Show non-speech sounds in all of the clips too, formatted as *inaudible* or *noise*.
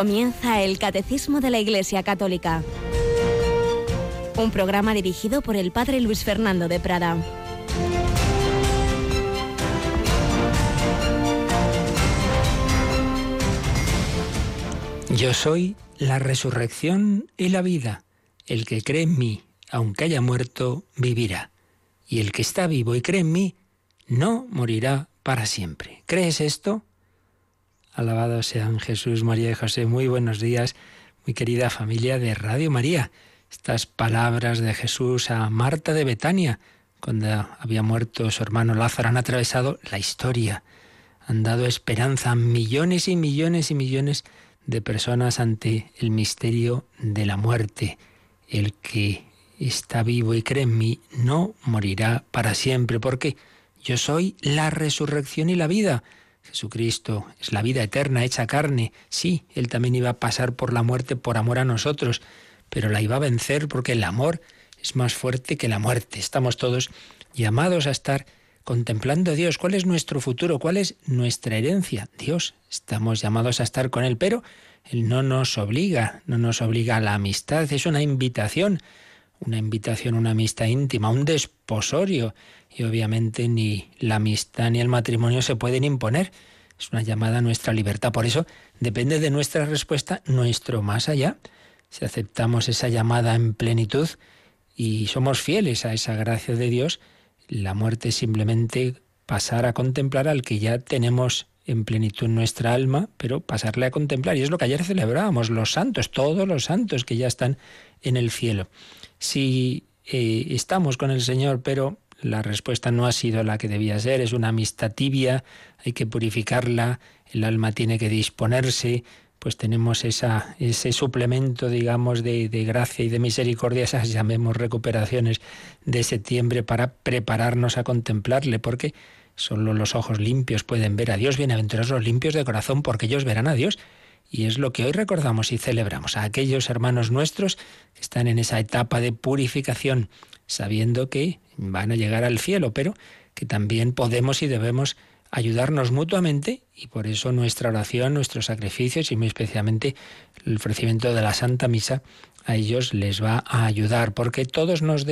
Comienza el Catecismo de la Iglesia Católica. Un programa dirigido por el Padre Luis Fernando de Prada. Yo soy la resurrección y la vida. El que cree en mí, aunque haya muerto, vivirá. Y el que está vivo y cree en mí, no morirá para siempre. ¿Crees esto? Alabado sean Jesús, María y José. Muy buenos días, mi querida familia de Radio María. Estas palabras de Jesús a Marta de Betania, cuando había muerto su hermano Lázaro, han atravesado la historia, han dado esperanza a millones y millones y millones de personas ante el misterio de la muerte. El que está vivo y cree en mí no morirá para siempre, porque yo soy la resurrección y la vida. Jesucristo es la vida eterna hecha carne. Sí, Él también iba a pasar por la muerte por amor a nosotros, pero la iba a vencer porque el amor es más fuerte que la muerte. Estamos todos llamados a estar contemplando a Dios. ¿Cuál es nuestro futuro? ¿Cuál es nuestra herencia? Dios. Estamos llamados a estar con Él, pero Él no nos obliga, no nos obliga a la amistad. Es una invitación, una invitación, una amistad íntima, un desposorio y obviamente ni la amistad ni el matrimonio se pueden imponer. Es una llamada a nuestra libertad. Por eso depende de nuestra respuesta nuestro más allá. Si aceptamos esa llamada en plenitud y somos fieles a esa gracia de Dios, la muerte es simplemente pasar a contemplar al que ya tenemos en plenitud nuestra alma, pero pasarle a contemplar. Y es lo que ayer celebrábamos, los santos, todos los santos que ya están en el cielo. Si eh, estamos con el Señor, pero la respuesta no ha sido la que debía ser, es una amistad tibia, hay que purificarla, el alma tiene que disponerse, pues tenemos esa, ese suplemento, digamos, de, de, gracia y de misericordia, esas llamemos recuperaciones de septiembre para prepararnos a contemplarle, porque solo los ojos limpios pueden ver a Dios, bienaventurados los limpios de corazón, porque ellos verán a Dios. Y es lo que hoy recordamos y celebramos a aquellos hermanos nuestros que están en esa etapa de purificación, sabiendo que van a llegar al cielo, pero que también podemos y debemos ayudarnos mutuamente y por eso nuestra oración, nuestros sacrificios y muy especialmente el ofrecimiento de la Santa Misa a ellos les va a ayudar porque todos nos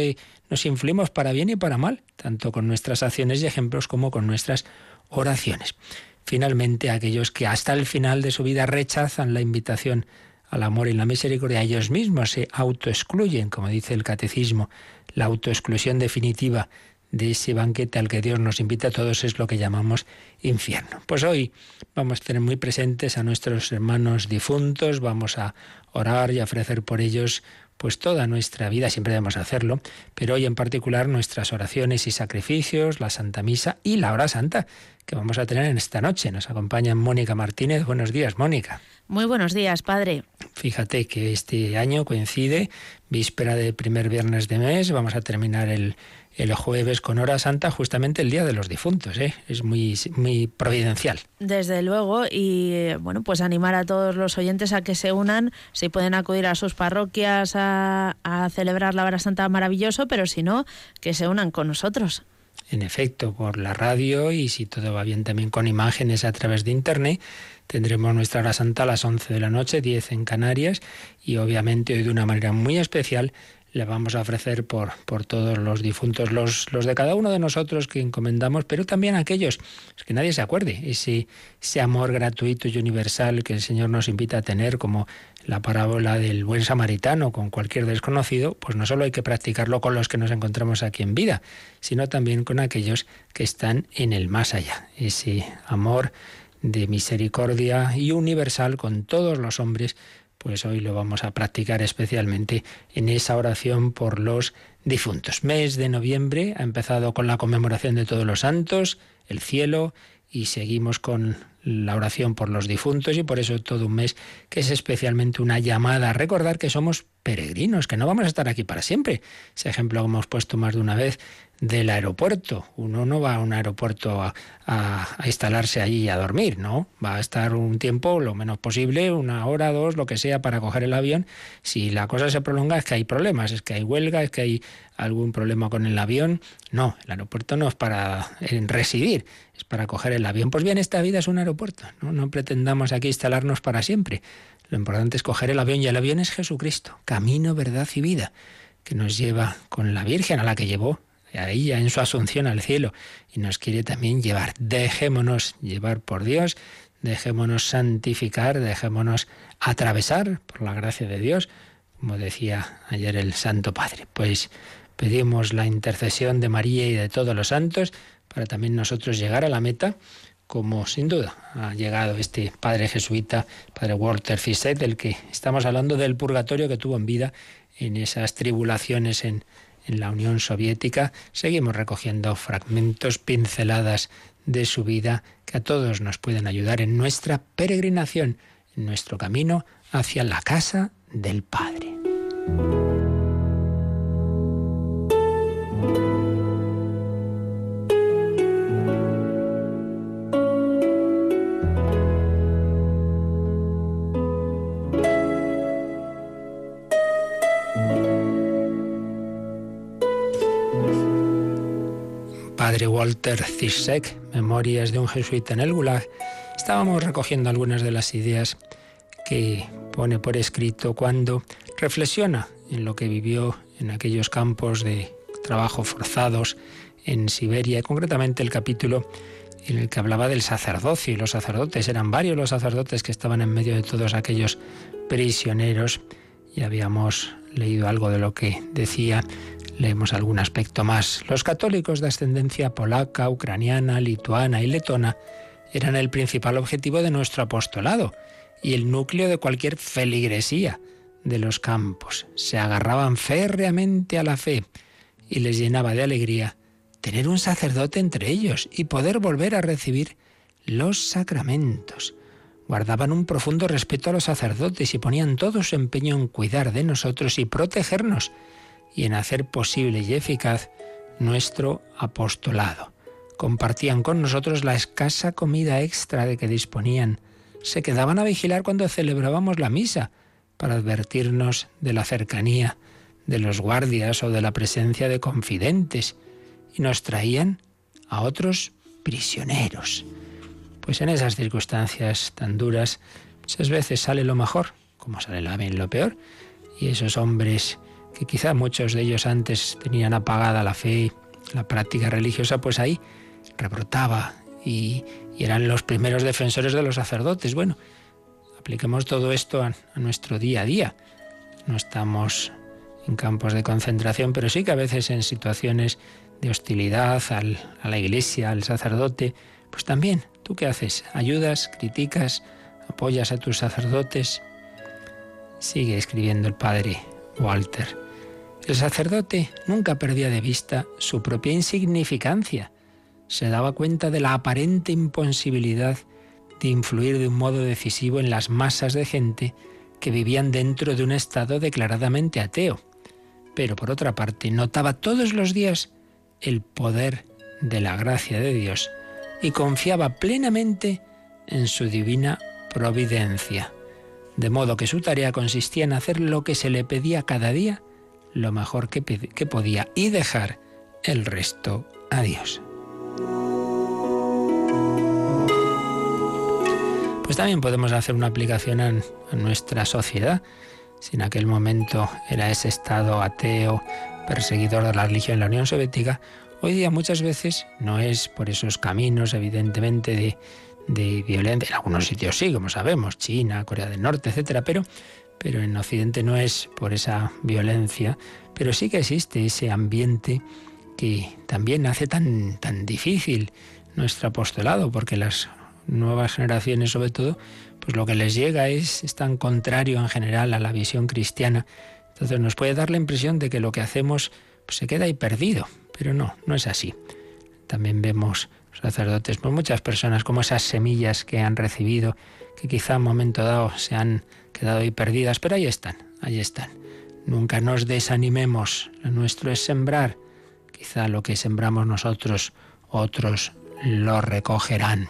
nos influimos para bien y para mal, tanto con nuestras acciones y ejemplos como con nuestras oraciones. Finalmente, aquellos que hasta el final de su vida rechazan la invitación al amor y la misericordia, ellos mismos se autoexcluyen, como dice el catecismo, la autoexclusión definitiva de ese banquete al que Dios nos invita a todos es lo que llamamos infierno. Pues hoy vamos a tener muy presentes a nuestros hermanos difuntos, vamos a orar y ofrecer por ellos pues toda nuestra vida, siempre debemos hacerlo, pero hoy en particular nuestras oraciones y sacrificios, la Santa Misa y la hora santa que vamos a tener en esta noche. Nos acompaña Mónica Martínez. Buenos días, Mónica. Muy buenos días, padre. Fíjate que este año coincide víspera de primer viernes de mes, vamos a terminar el, el jueves con hora santa, justamente el día de los difuntos. ¿eh? Es muy, muy providencial. Desde luego, y bueno, pues animar a todos los oyentes a que se unan, si pueden acudir a sus parroquias a, a celebrar la hora santa maravilloso, pero si no, que se unan con nosotros. En efecto, por la radio y si todo va bien también con imágenes a través de internet, tendremos nuestra hora santa a las 11 de la noche, 10 en Canarias, y obviamente hoy de una manera muy especial le vamos a ofrecer por, por todos los difuntos, los, los de cada uno de nosotros que encomendamos, pero también aquellos, que nadie se acuerde, ese, ese amor gratuito y universal que el Señor nos invita a tener, como la parábola del buen samaritano con cualquier desconocido, pues no solo hay que practicarlo con los que nos encontramos aquí en vida, sino también con aquellos que están en el más allá, ese amor de misericordia y universal con todos los hombres pues hoy lo vamos a practicar especialmente en esa oración por los difuntos. Mes de noviembre ha empezado con la conmemoración de todos los santos, el cielo, y seguimos con la oración por los difuntos y por eso todo un mes que es especialmente una llamada a recordar que somos peregrinos, que no vamos a estar aquí para siempre. Ese ejemplo que hemos puesto más de una vez del aeropuerto. Uno no va a un aeropuerto a, instalarse allí y a dormir, ¿no? Va a estar un tiempo, lo menos posible, una hora, dos, lo que sea, para coger el avión. Si la cosa se prolonga es que hay problemas, es que hay huelga, es que hay algún problema con el avión. No, el aeropuerto no es para residir, es para coger el avión. Pues bien, esta vida es un aeropuerto, ¿no? No pretendamos aquí instalarnos para siempre. Lo importante es coger el avión y el avión es Jesucristo, camino, verdad y vida, que nos lleva con la Virgen a la que llevó a ella en su asunción al cielo y nos quiere también llevar. Dejémonos llevar por Dios, dejémonos santificar, dejémonos atravesar por la gracia de Dios, como decía ayer el Santo Padre. Pues pedimos la intercesión de María y de todos los santos para también nosotros llegar a la meta como sin duda ha llegado este padre jesuita, padre Walter Fisset, del que estamos hablando del purgatorio que tuvo en vida en esas tribulaciones en, en la Unión Soviética. Seguimos recogiendo fragmentos, pinceladas de su vida que a todos nos pueden ayudar en nuestra peregrinación, en nuestro camino hacia la casa del Padre. Zizek, Memorias de un jesuita en el Gulag, estábamos recogiendo algunas de las ideas que pone por escrito cuando reflexiona en lo que vivió en aquellos campos de trabajo forzados en Siberia, y concretamente el capítulo en el que hablaba del sacerdocio y los sacerdotes. Eran varios los sacerdotes que estaban en medio de todos aquellos prisioneros y habíamos leído algo de lo que decía Leemos algún aspecto más. Los católicos de ascendencia polaca, ucraniana, lituana y letona eran el principal objetivo de nuestro apostolado y el núcleo de cualquier feligresía de los campos. Se agarraban férreamente a la fe y les llenaba de alegría tener un sacerdote entre ellos y poder volver a recibir los sacramentos. Guardaban un profundo respeto a los sacerdotes y ponían todo su empeño en cuidar de nosotros y protegernos y en hacer posible y eficaz nuestro apostolado. Compartían con nosotros la escasa comida extra de que disponían. Se quedaban a vigilar cuando celebrábamos la misa para advertirnos de la cercanía de los guardias o de la presencia de confidentes y nos traían a otros prisioneros. Pues en esas circunstancias tan duras muchas veces sale lo mejor, como sale también lo peor, y esos hombres que quizá muchos de ellos antes tenían apagada la fe, la práctica religiosa, pues ahí rebrotaba y, eran los primeros defensores de los sacerdotes. Bueno, apliquemos todo esto a, nuestro día a día. No estamos en campos de concentración, pero sí que a veces en situaciones de hostilidad a la iglesia, al sacerdote, pues también, ¿tú qué haces? ¿Ayudas, criticas, apoyas a tus sacerdotes? Sigue escribiendo el padre Walter. El sacerdote nunca perdía de vista su propia insignificancia. Se daba cuenta de la aparente imposibilidad de influir de un modo decisivo en las masas de gente que vivían dentro de un estado declaradamente ateo. Pero por otra parte, notaba todos los días el poder de la gracia de Dios y confiaba plenamente en su divina providencia. De modo que su tarea consistía en hacer lo que se le pedía cada día lo mejor que, podía y dejar el resto a Dios. Pues también podemos hacer una aplicación a, nuestra sociedad. Si en aquel momento era ese estado ateo, perseguidor de la religión en la Unión Soviética, hoy día muchas veces no es por esos caminos, evidentemente, de, de violencia. En algunos sitios sí, como sabemos, China, Corea del Norte, etcétera, pero pero en Occidente no es por esa violencia, pero sí que existe ese ambiente que también hace tan, tan difícil nuestro apostolado, porque las nuevas generaciones sobre todo, pues lo que les llega es, es tan contrario en general a la visión cristiana. Entonces nos puede dar la impresión de que lo que hacemos pues, se queda ahí perdido, pero no, no es así. También vemos sacerdotes, pues muchas personas como esas semillas que han recibido, que quizá un momento dado se han quedado ahí perdidas, pero ahí están, ahí están. Nunca nos desanimemos, lo nuestro es sembrar. Quizá lo que sembramos nosotros, otros lo recogerán.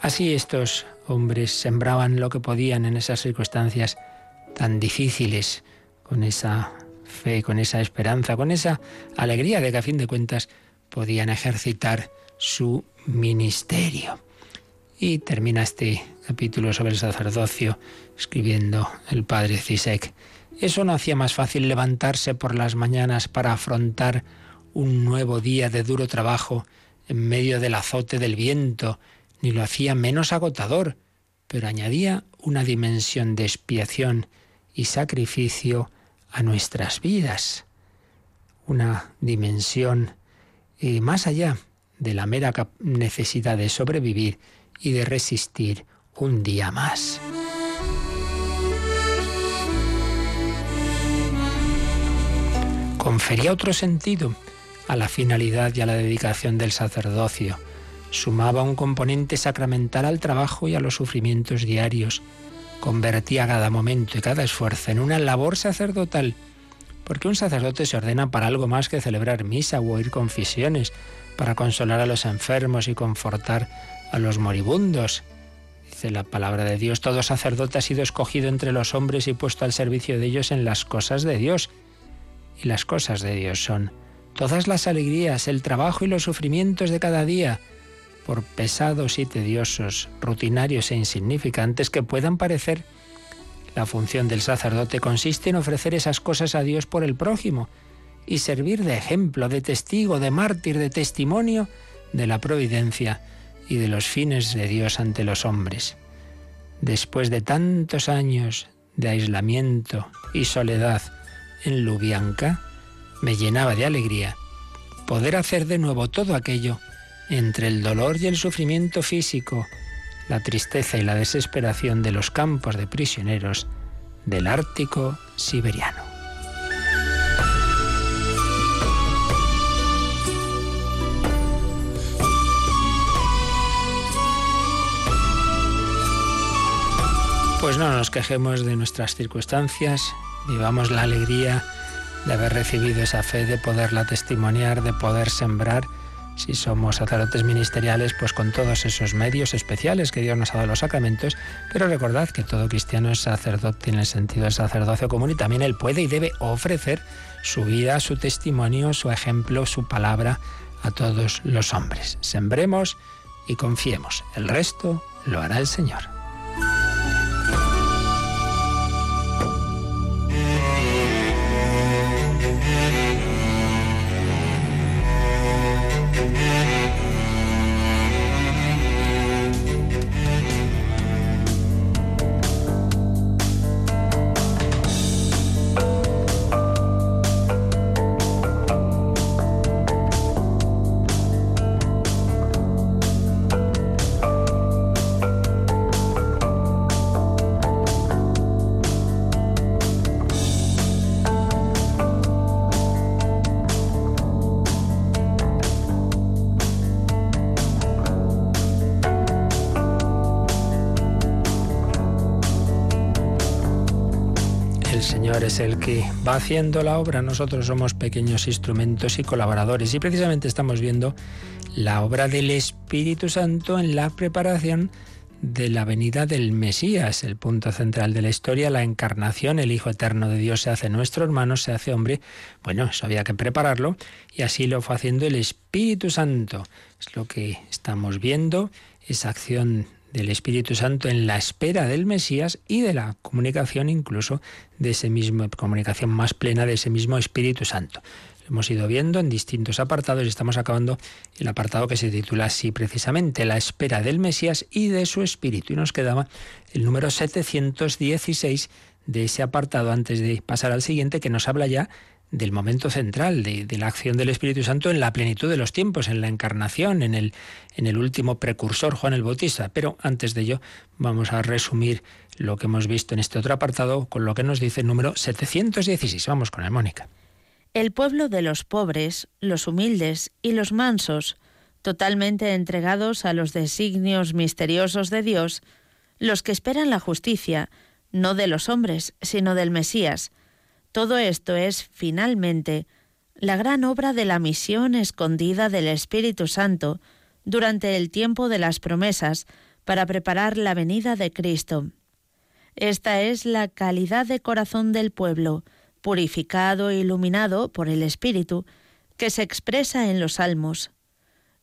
Así estos hombres sembraban lo que podían en esas circunstancias tan difíciles, con esa fe, con esa esperanza, con esa alegría de que a fin de cuentas podían ejercitar su ministerio. Y termina este capítulo sobre el sacerdocio escribiendo el padre Cisek. Eso no hacía más fácil levantarse por las mañanas para afrontar un nuevo día de duro trabajo en medio del azote del viento, ni lo hacía menos agotador, pero añadía una dimensión de expiación y sacrificio a nuestras vidas, una dimensión eh, más allá de la mera necesidad de sobrevivir y de resistir un día más. Confería otro sentido a la finalidad y a la dedicación del sacerdocio. Sumaba un componente sacramental al trabajo y a los sufrimientos diarios. Convertía cada momento y cada esfuerzo en una labor sacerdotal. Porque un sacerdote se ordena para algo más que celebrar misa o oír confisiones, para consolar a los enfermos y confortar a los moribundos. Dice la palabra de Dios, todo sacerdote ha sido escogido entre los hombres y puesto al servicio de ellos en las cosas de Dios. Y las cosas de Dios son todas las alegrías, el trabajo y los sufrimientos de cada día, por pesados y tediosos, rutinarios e insignificantes que puedan parecer. La función del sacerdote consiste en ofrecer esas cosas a Dios por el prójimo y servir de ejemplo, de testigo, de mártir, de testimonio de la providencia y de los fines de Dios ante los hombres. Después de tantos años de aislamiento y soledad en Lubianca, me llenaba de alegría poder hacer de nuevo todo aquello entre el dolor y el sufrimiento físico, la tristeza y la desesperación de los campos de prisioneros del Ártico siberiano. Pues no nos quejemos de nuestras circunstancias, vivamos la alegría de haber recibido esa fe, de poderla testimoniar, de poder sembrar. Si somos sacerdotes ministeriales, pues con todos esos medios especiales que Dios nos ha dado los sacramentos, pero recordad que todo cristiano es sacerdote en el sentido del sacerdocio común y también él puede y debe ofrecer su vida, su testimonio, su ejemplo, su palabra a todos los hombres. Sembremos y confiemos. El resto lo hará el Señor. Va haciendo la obra, nosotros somos pequeños instrumentos y colaboradores. Y precisamente estamos viendo la obra del Espíritu Santo en la preparación de la venida del Mesías, el punto central de la historia, la encarnación, el Hijo Eterno de Dios se hace nuestro hermano, se hace hombre. Bueno, eso había que prepararlo y así lo fue haciendo el Espíritu Santo. Es lo que estamos viendo, esa acción del Espíritu Santo en la espera del Mesías y de la comunicación incluso de ese mismo, comunicación más plena de ese mismo Espíritu Santo. Lo hemos ido viendo en distintos apartados y estamos acabando el apartado que se titula así precisamente, la espera del Mesías y de su Espíritu. Y nos quedaba el número 716 de ese apartado antes de pasar al siguiente que nos habla ya del momento central de, la acción del Espíritu Santo en la plenitud de los tiempos, en la encarnación, en el, en el último precursor, Juan el Bautista. Pero antes de ello vamos a resumir lo que hemos visto en este otro apartado con lo que nos dice el número 716. Vamos con el Mónica. El pueblo de los pobres, los humildes y los mansos, totalmente entregados a los designios misteriosos de Dios, los que esperan la justicia, no de los hombres, sino del Mesías, todo esto es, finalmente, la gran obra de la misión escondida del Espíritu Santo durante el tiempo de las promesas para preparar la venida de Cristo. Esta es la calidad de corazón del pueblo, purificado e iluminado por el Espíritu, que se expresa en los salmos.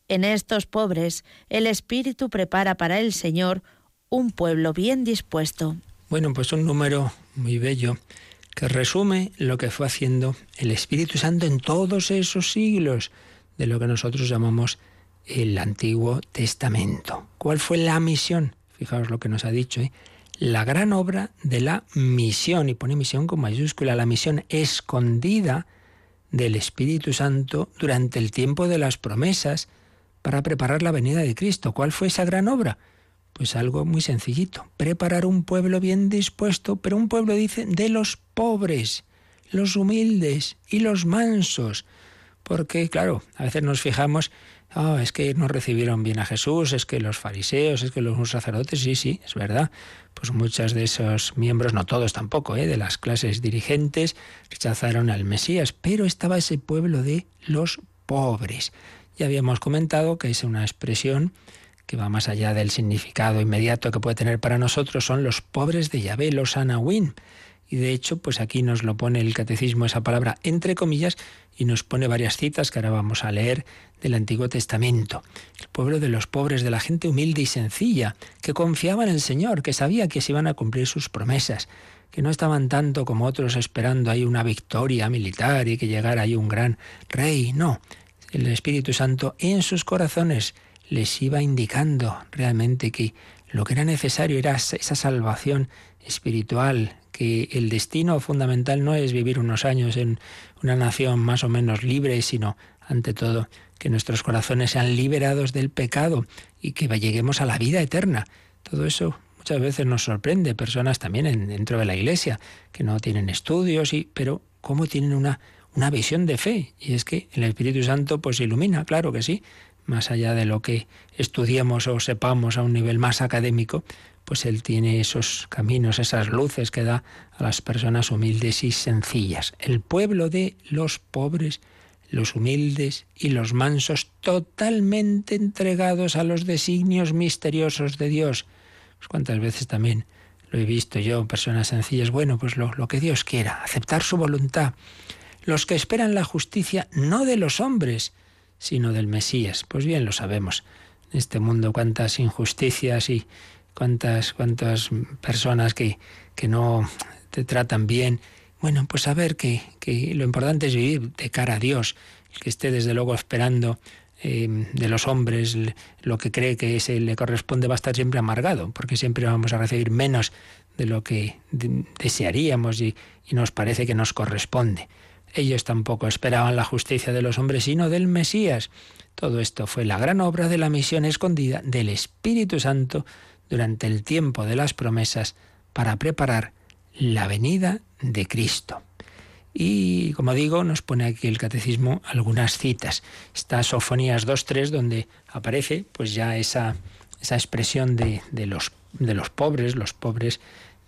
En estos pobres el Espíritu prepara para el Señor un pueblo bien dispuesto. Bueno, pues un número muy bello que resume lo que fue haciendo el Espíritu Santo en todos esos siglos de lo que nosotros llamamos el Antiguo Testamento. ¿Cuál fue la misión? Fijaos lo que nos ha dicho, ¿eh? la gran obra de la misión, y pone misión con mayúscula, la misión escondida del Espíritu Santo durante el tiempo de las promesas para preparar la venida de Cristo. ¿Cuál fue esa gran obra? Pues algo muy sencillito, preparar un pueblo bien dispuesto, pero un pueblo, dice, de los pobres, los humildes y los mansos. Porque, claro, a veces nos fijamos, oh, es que no recibieron bien a Jesús, es que los fariseos, es que los sacerdotes, sí, sí, es verdad. Pues muchos de esos miembros, no todos tampoco, ¿eh? de las clases dirigentes, rechazaron al Mesías, pero estaba ese pueblo de los pobres. Ya habíamos comentado que es una expresión que va más allá del significado inmediato que puede tener para nosotros, son los pobres de Yahvé, los Anahuín. Y de hecho, pues aquí nos lo pone el catecismo esa palabra entre comillas y nos pone varias citas que ahora vamos a leer del Antiguo Testamento. El pueblo de los pobres, de la gente humilde y sencilla, que confiaba en el Señor, que sabía que se iban a cumplir sus promesas, que no estaban tanto como otros esperando ahí una victoria militar y que llegara ahí un gran rey, no. El Espíritu Santo en sus corazones les iba indicando realmente que lo que era necesario era esa salvación espiritual, que el destino fundamental no es vivir unos años en una nación más o menos libre, sino, ante todo, que nuestros corazones sean liberados del pecado y que lleguemos a la vida eterna. Todo eso muchas veces nos sorprende, personas también dentro de la iglesia, que no tienen estudios, y, pero cómo tienen una, una visión de fe. Y es que el Espíritu Santo pues ilumina, claro que sí, más allá de lo que estudiemos o sepamos a un nivel más académico, pues Él tiene esos caminos, esas luces que da a las personas humildes y sencillas. El pueblo de los pobres, los humildes y los mansos, totalmente entregados a los designios misteriosos de Dios. Pues cuántas veces también lo he visto yo, personas sencillas, bueno, pues lo, lo que Dios quiera, aceptar su voluntad. Los que esperan la justicia no de los hombres, sino del Mesías. Pues bien, lo sabemos. En este mundo cuántas injusticias y cuántas, cuántas personas que, que no te tratan bien. Bueno, pues saber que, que, lo importante es vivir de cara a Dios, el que esté desde luego esperando eh, de los hombres lo que cree que se le corresponde va a estar siempre amargado, porque siempre vamos a recibir menos de lo que desearíamos y, y nos parece que nos corresponde. Ellos tampoco esperaban la justicia de los hombres, sino del Mesías. Todo esto fue la gran obra de la misión escondida del Espíritu Santo durante el tiempo de las promesas para preparar la venida de Cristo. Y como digo, nos pone aquí el catecismo algunas citas. Está Sofonías 2.3 donde aparece pues ya esa, esa expresión de, de, los, de los pobres, los pobres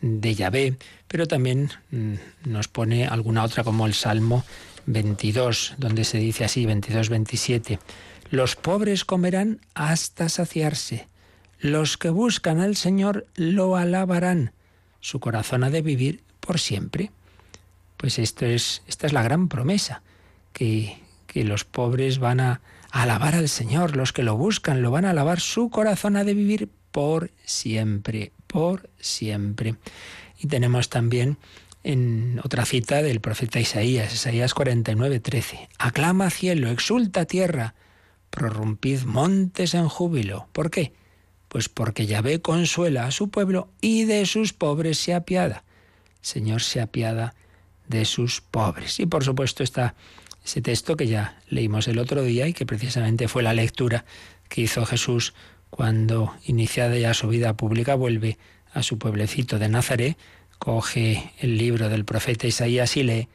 de Yahvé, pero también mm, nos pone alguna otra como el Salmo 22, donde se dice así, 22-27, los pobres comerán hasta saciarse, los que buscan al Señor lo alabarán, su corazón ha de vivir por siempre. Pues esto es, esta es la gran promesa, que, que los pobres van a alabar al Señor, los que lo buscan lo van a alabar, su corazón ha de vivir por siempre, por siempre. Y tenemos también en otra cita del profeta Isaías, Isaías 49, 13. Aclama cielo, exulta tierra, prorrumpid montes en júbilo. ¿Por qué? Pues porque Yahvé consuela a su pueblo y de sus pobres se apiada. Señor se apiada de sus pobres. Y por supuesto está ese texto que ya leímos el otro día y que precisamente fue la lectura que hizo Jesús cuando, iniciada ya su vida pública, vuelve a su pueblecito de Nazaret, coge el libro del profeta Isaías y lee,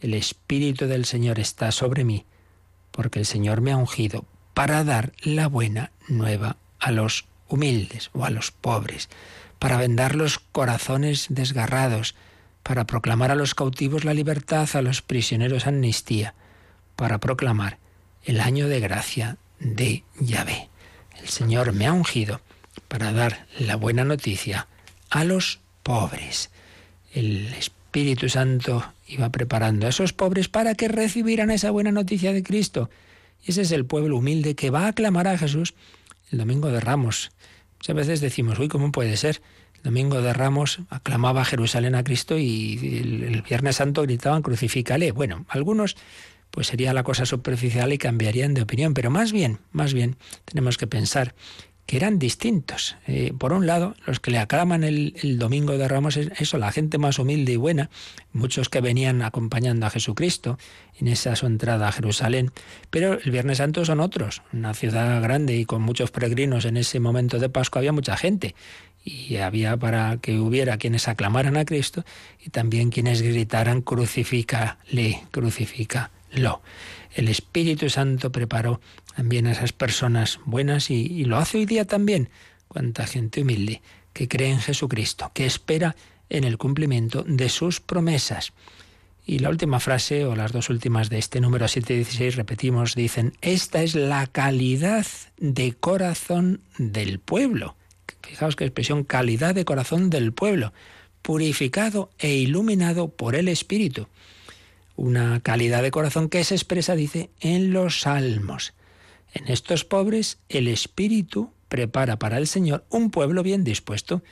El Espíritu del Señor está sobre mí, porque el Señor me ha ungido para dar la buena nueva a los humildes o a los pobres, para vendar los corazones desgarrados, para proclamar a los cautivos la libertad, a los prisioneros amnistía, para proclamar el año de gracia de Yahvé. El Señor me ha ungido para dar la buena noticia a los pobres. El Espíritu Santo iba preparando a esos pobres para que recibieran esa buena noticia de Cristo. Y ese es el pueblo humilde que va a aclamar a Jesús el domingo de Ramos. Muchas veces decimos, uy, ¿cómo puede ser? El Domingo de Ramos aclamaba Jerusalén a Cristo y el, Viernes Santo gritaban crucifícale. Bueno, algunos pues sería la cosa superficial y cambiarían de opinión, pero más bien, más bien tenemos que pensar que eran distintos. Eh, por un lado, los que le aclaman el, Domingo de Ramos es eso, la gente más humilde y buena, muchos que venían acompañando a Jesucristo en esa su entrada a Jerusalén, pero el Viernes Santo son otros, una ciudad grande y con muchos peregrinos en ese momento de Pascua había mucha gente. Y había para que hubiera quienes aclamaran a Cristo y también quienes gritaran crucifícale, crucifícalo. El Espíritu Santo preparó también a esas personas buenas y, lo hace hoy día también. Cuánta gente humilde que cree en Jesucristo, que espera en el cumplimiento de sus promesas. Y la última frase, o las dos últimas de este número 716, repetimos, dicen, esta es la calidad de corazón del pueblo. Fijaos qué expresión, calidad de corazón del pueblo, purificado e iluminado por el Espíritu. Una calidad de corazón que se expresa, dice, en los salmos. En estos pobres el Espíritu prepara para el Señor un pueblo bien dispuesto.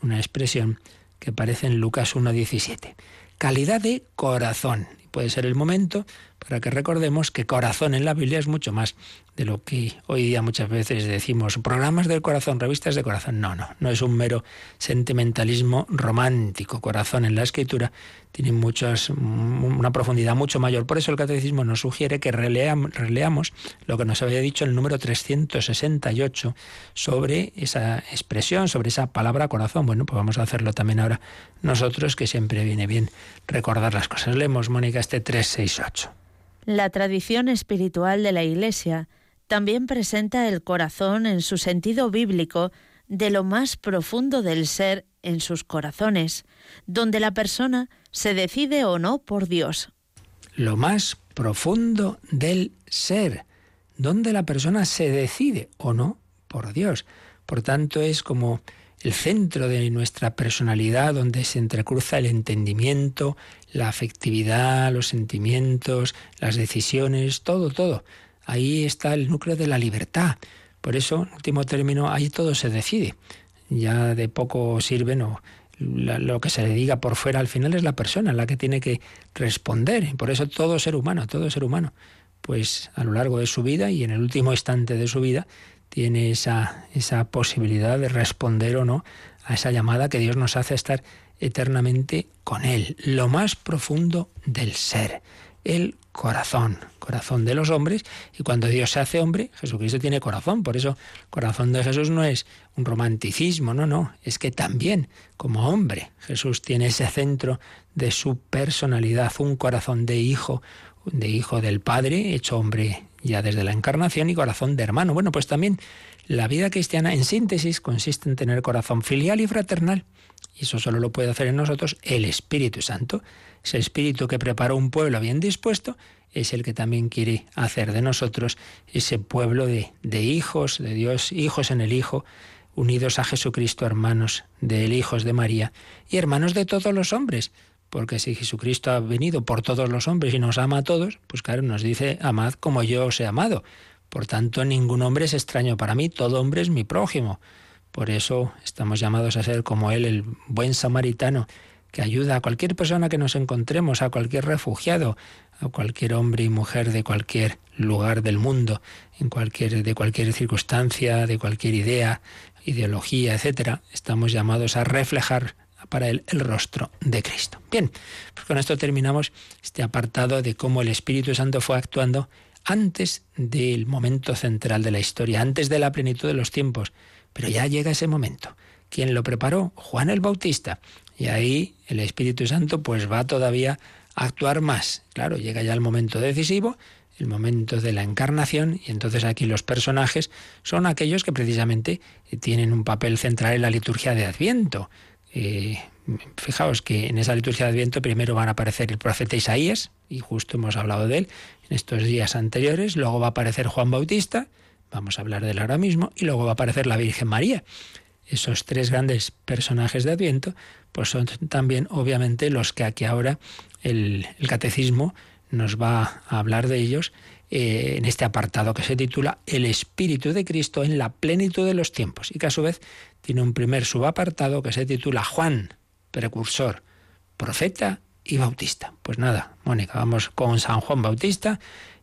Una expresión que aparece en Lucas 1.17. Calidad de corazón. Puede ser el momento para que recordemos que corazón en la Biblia es mucho más de lo que hoy día muchas veces decimos, programas del corazón, revistas de corazón. No, no, no es un mero sentimentalismo romántico. Corazón en la escritura tiene muchas, una profundidad mucho mayor. Por eso el catecismo nos sugiere que releamos, lo que nos había dicho el número 368 sobre esa expresión, sobre esa palabra corazón. Bueno, pues vamos a hacerlo también ahora nosotros, que siempre viene bien recordar las cosas. Leemos, Mónica, este 368. La tradición espiritual de la Iglesia también presenta el corazón en su sentido bíblico de lo más profundo del ser en sus corazones, donde la persona se decide o no por Dios. Lo más profundo del ser, donde la persona se decide o no por Dios. Por tanto, es como el centro de nuestra personalidad, donde se entrecruza el entendimiento, la afectividad, los sentimientos, las decisiones, todo, todo. Ahí está el núcleo de la libertad. Por eso, en último término, ahí todo se decide. Ya de poco sirve no, lo que se le diga por fuera, al final es la persona la que tiene que responder. Por eso todo ser humano, todo ser humano, pues a lo largo de su vida y en el último instante de su vida, tiene esa, esa posibilidad de responder o no a esa llamada que Dios nos hace estar eternamente con Él, lo más profundo del ser el corazón, corazón de los hombres, y cuando Dios se hace hombre, Jesucristo tiene corazón, por eso el corazón de Jesús no es un romanticismo, no, no, es que también como hombre Jesús tiene ese centro de su personalidad, un corazón de hijo, de hijo del Padre, hecho hombre ya desde la encarnación y corazón de hermano. Bueno, pues también la vida cristiana en síntesis consiste en tener corazón filial y fraternal. Y eso solo lo puede hacer en nosotros el Espíritu Santo. Ese espíritu que preparó un pueblo bien dispuesto es el que también quiere hacer de nosotros ese pueblo de, hijos de Dios, hijos en el Hijo, unidos a Jesucristo, hermanos de él, hijos de María y hermanos de todos los hombres. Porque si Jesucristo ha venido por todos los hombres y nos ama a todos, pues claro, nos dice, amad como yo os he amado. Por tanto, ningún hombre es extraño para mí, todo hombre es mi prójimo. Por eso estamos llamados a ser como Él, el buen samaritano, que ayuda a cualquier persona que nos encontremos, a cualquier refugiado, a cualquier hombre y mujer de cualquier lugar del mundo, en cualquier, de cualquier circunstancia, de cualquier idea, ideología, etcétera, estamos llamados a reflejar para él el rostro de Cristo. Bien, pues con esto terminamos este apartado de cómo el Espíritu Santo fue actuando antes del momento central de la historia, antes de la plenitud de los tiempos. Pero ya llega ese momento. ¿Quién lo preparó? Juan el Bautista. Y ahí el Espíritu Santo pues va todavía a actuar más. Claro, llega ya el momento decisivo, el momento de la encarnación, y entonces aquí los personajes son aquellos que precisamente tienen un papel central en la liturgia de Adviento. Eh, fijaos que en esa liturgia de Adviento primero van a aparecer el profeta Isaías, y justo hemos hablado de él en estos días anteriores, luego va a aparecer Juan Bautista, vamos a hablar de él ahora mismo, y luego va a aparecer la Virgen María. Esos tres grandes personajes de Adviento, pues son también obviamente los que aquí ahora el, catecismo nos va a hablar de ellos eh, en este apartado que se titula El Espíritu de Cristo en la plenitud de los tiempos y que a su vez tiene un primer subapartado que se titula Juan, precursor, profeta y bautista. Pues nada, Mónica, vamos con San Juan Bautista.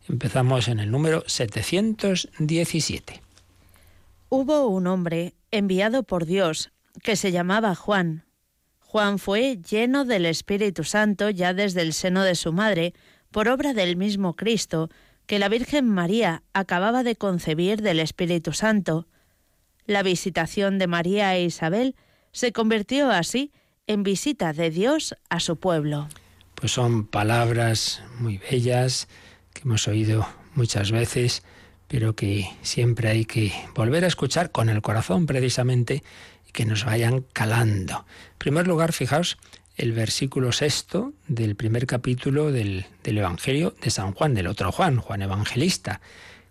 Empezamos en el número 717. Hubo un hombre enviado por Dios que se llamaba Juan. Juan fue lleno del Espíritu Santo ya desde el seno de su madre, por obra del mismo Cristo, que la Virgen María acababa de concebir del Espíritu Santo. La visitación de María e Isabel se convirtió así en visita de Dios a su pueblo. Pues son palabras muy bellas que hemos oído muchas veces, pero que siempre hay que volver a escuchar con el corazón precisamente y que nos vayan calando. En primer lugar, fijaos el versículo sexto del primer capítulo del, Evangelio de San Juan, del otro Juan, Juan Evangelista,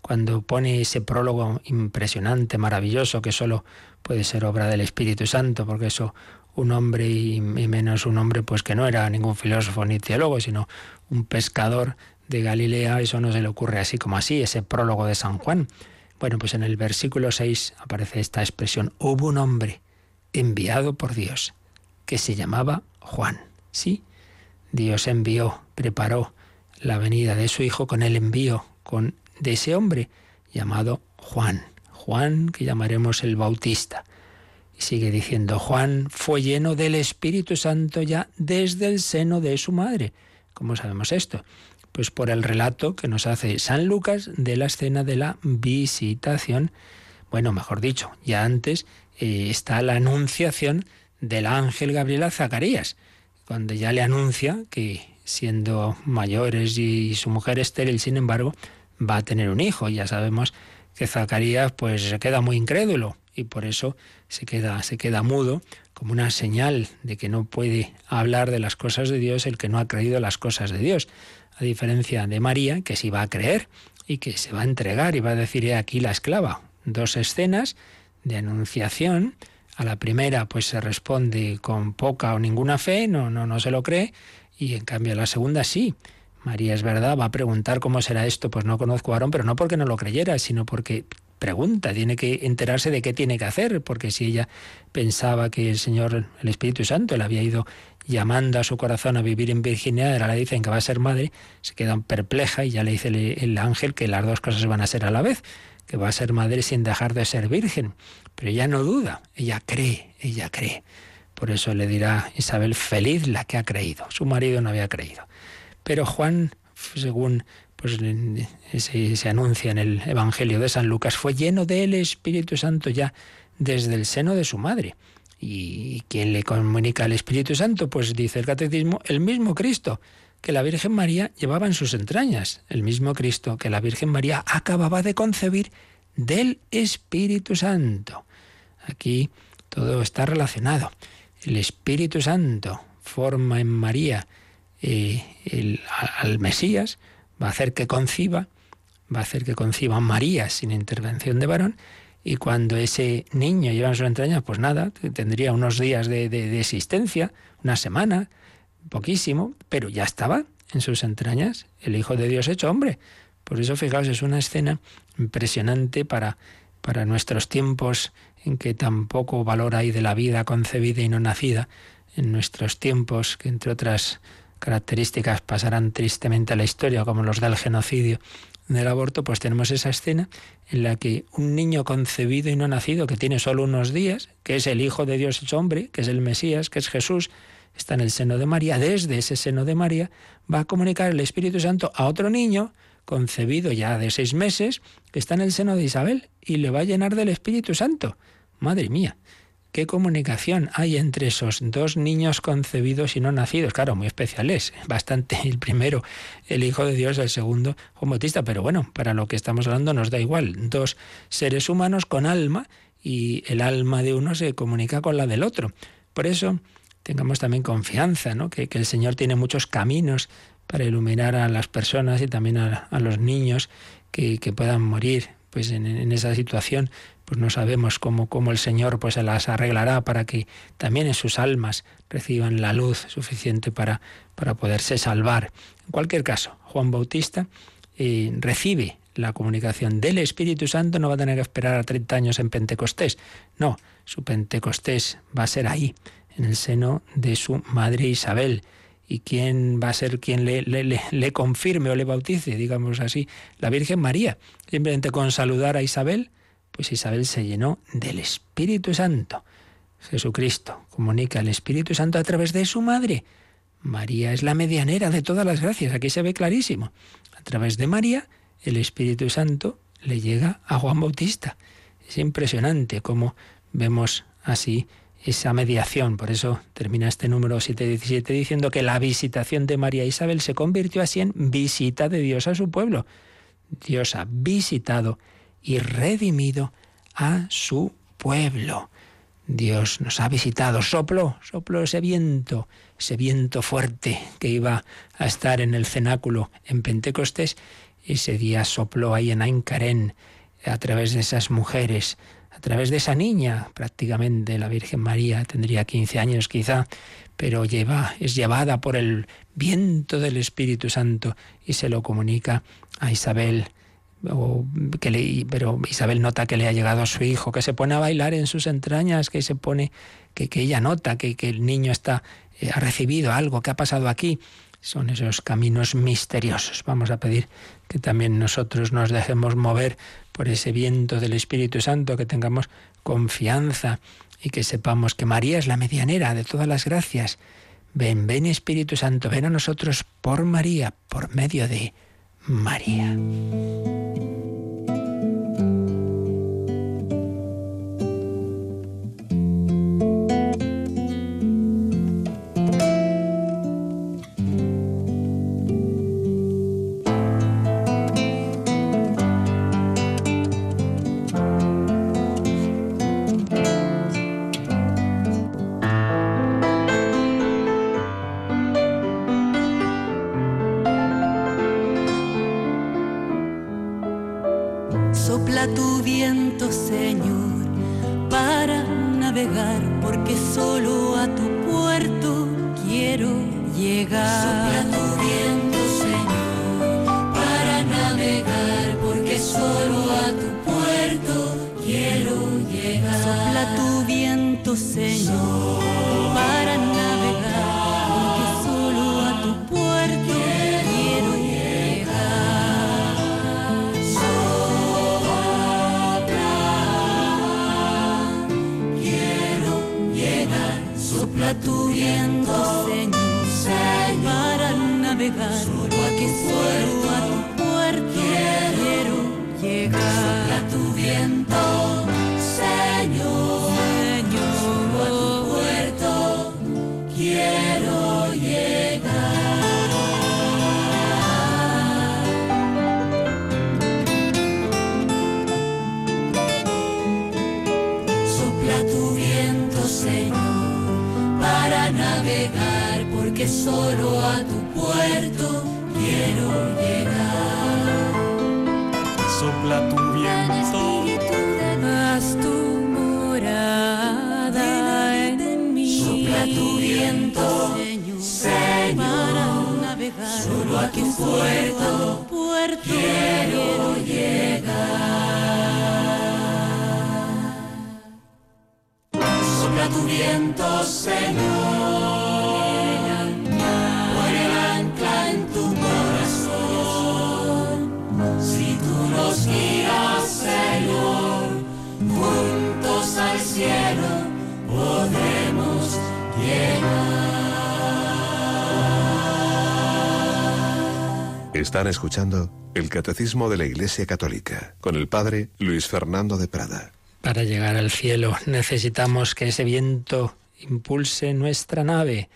cuando pone ese prólogo impresionante, maravilloso, que solo puede ser obra del Espíritu Santo, porque eso un hombre y, menos un hombre pues que no era ningún filósofo ni teólogo, sino un pescador de Galilea, eso no se le ocurre así como así, ese prólogo de San Juan. Bueno, pues en el versículo 6 aparece esta expresión, hubo un hombre enviado por Dios que se llamaba Juan. Sí, Dios envió, preparó la venida de su Hijo con el envío con, de ese hombre llamado Juan. Juan, que llamaremos el Bautista. Y sigue diciendo, Juan fue lleno del Espíritu Santo ya desde el seno de su madre. ¿Cómo sabemos esto? Pues por el relato que nos hace San Lucas de la escena de la visitación. Bueno, mejor dicho, ya antes eh, está la anunciación del ángel Gabriel a Zacarías, cuando ya le anuncia que siendo mayores y su mujer estéril, sin embargo, va a tener un hijo. Ya sabemos que Zacarías pues se queda muy incrédulo y por eso se queda, se queda mudo como una señal de que no puede hablar de las cosas de Dios el que no ha creído las cosas de Dios. A diferencia de María, que sí va a creer y que se va a entregar y va a decir, aquí la esclava. Dos escenas de anunciación a la primera pues se responde con poca o ninguna fe, no, no, no se lo cree, y en cambio a la segunda sí. María es verdad, va a preguntar cómo será esto, pues no conozco a Aarón, pero no porque no lo creyera, sino porque pregunta, tiene que enterarse de qué tiene que hacer, porque si ella pensaba que el Señor, el Espíritu Santo, le había ido llamando a su corazón a vivir en virginidad, ahora le dicen que va a ser madre, se queda perpleja y ya le dice el ángel que las dos cosas van a ser a la vez, que va a ser madre sin dejar de ser virgen. Pero ella no duda, ella cree, ella cree. Por eso le dirá Isabel, feliz la que ha creído. Su marido no había creído. Pero Juan, según pues, se, se anuncia en el Evangelio de San Lucas, fue lleno del Espíritu Santo ya desde el seno de su madre. ¿Y quién le comunica el Espíritu Santo? Pues dice el catecismo, el mismo Cristo que la Virgen María llevaba en sus entrañas, el mismo Cristo que la Virgen María acababa de concebir del Espíritu Santo. Aquí todo está relacionado. El Espíritu Santo forma en María eh, al Mesías, va a hacer que conciba, va a hacer que conciba María sin intervención de varón, y cuando ese niño lleva en sus entrañas, pues nada, tendría unos días de, de existencia, una semana, poquísimo, pero ya estaba en sus entrañas el Hijo de Dios hecho hombre. Por eso, fijaos, es una escena impresionante para para nuestros tiempos en que tan poco valor hay de la vida concebida y no nacida, en nuestros tiempos que entre otras características pasarán tristemente a la historia, como los del genocidio del aborto, pues tenemos esa escena en la que un niño concebido y no nacido, que tiene solo unos días, que es el Hijo de Dios hecho hombre, que es el Mesías, que es Jesús, está en el seno de María, desde ese seno de María va a comunicar el Espíritu Santo a otro niño concebido ya de seis meses, que está en el seno de Isabel y le va a llenar del Espíritu Santo. Madre mía, ¿qué comunicación hay entre esos dos niños concebidos y no nacidos? Claro, muy especiales. Bastante el primero, el Hijo de Dios, el segundo, Juan Bautista. Pero bueno, para lo que estamos hablando nos da igual. Dos seres humanos con alma y el alma de uno se comunica con la del otro. Por eso tengamos también confianza, ¿no? que, que el Señor tiene muchos caminos para iluminar a las personas y también a, los niños que, puedan morir pues en, esa situación pues no sabemos cómo, cómo, el Señor pues se las arreglará para que también en sus almas reciban la luz suficiente para, para poderse salvar. En cualquier caso, Juan Bautista eh, recibe la comunicación del Espíritu Santo, no va a tener que esperar a 30 años en Pentecostés. No, su Pentecostés va a ser ahí, en el seno de su madre Isabel. ¿Y quién va a ser quien le, le, confirme o le bautice, digamos así? La Virgen María. Simplemente con saludar a Isabel, pues Isabel se llenó del Espíritu Santo. Jesucristo comunica el Espíritu Santo a través de su madre. María es la medianera de todas las gracias, aquí se ve clarísimo. A través de María, el Espíritu Santo le llega a Juan Bautista. Es impresionante cómo vemos así esa mediación. Por eso termina este número 717 diciendo que la visitación de María Isabel se convirtió así en visita de Dios a su pueblo. Dios ha visitado y redimido a su pueblo. Dios nos ha visitado, sopló, sopló ese viento, ese viento fuerte que iba a estar en el cenáculo en Pentecostés. Ese día sopló ahí en Aincarén a través de esas mujeres, a través de esa niña, prácticamente la Virgen María tendría 15 años quizá, pero lleva, es llevada por el viento del Espíritu Santo y se lo comunica a Isabel. Que le, pero Isabel nota que le ha llegado a su hijo, que se pone a bailar en sus entrañas, que se pone, que, que ella nota que, que el niño está, eh, ha recibido algo, que ha pasado aquí. Son esos caminos misteriosos. Vamos a pedir que también nosotros nos dejemos mover por ese viento del Espíritu Santo, que tengamos confianza y que sepamos que María es la medianera de todas las gracias. Ven, ven Espíritu Santo, ven a nosotros por María, por medio de María. porque solo a tu puerto quiero llegar. Sopla tu viento, Señor, para navegar porque solo a tu puerto quiero llegar. Sopla tu viento, Señor. puerto, puerto quiero llegar. Sopla tu viento, Señor. Están escuchando el Catecismo de la Iglesia Católica con el Padre Luis Fernando de Prada. Para llegar al cielo necesitamos que ese viento impulse nuestra nave.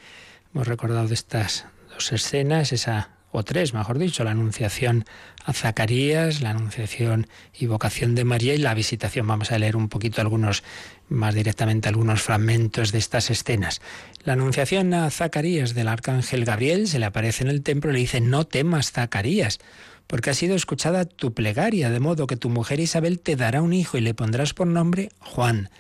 Hemos recordado estas dos escenas, esa o tres, mejor dicho, la anunciación a Zacarías, la anunciación y vocación de María y la visitación. Vamos a leer un poquito algunos, más directamente algunos fragmentos de estas escenas. La anunciación a Zacarías del arcángel Gabriel se le aparece en el templo y le dice, no temas, Zacarías, porque ha sido escuchada tu plegaria, de modo que tu mujer Isabel te dará un hijo y le pondrás por nombre Juan.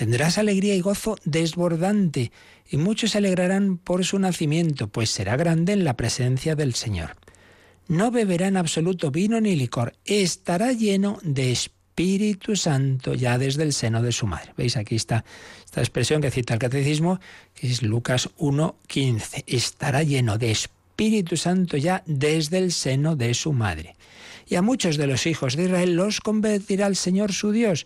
Tendrás alegría y gozo desbordante, y muchos se alegrarán por su nacimiento, pues será grande en la presencia del Señor. no beberá en absoluto vino ni licor, estará lleno de Espíritu Santo ya desde el seno de su madre. ¿Veis? Aquí está esta expresión que cita el catecismo, que es Lucas 1.15. Estará lleno de Espíritu Santo ya desde el seno de su madre. Y a muchos de los hijos de Israel los convertirá el Señor su Dios.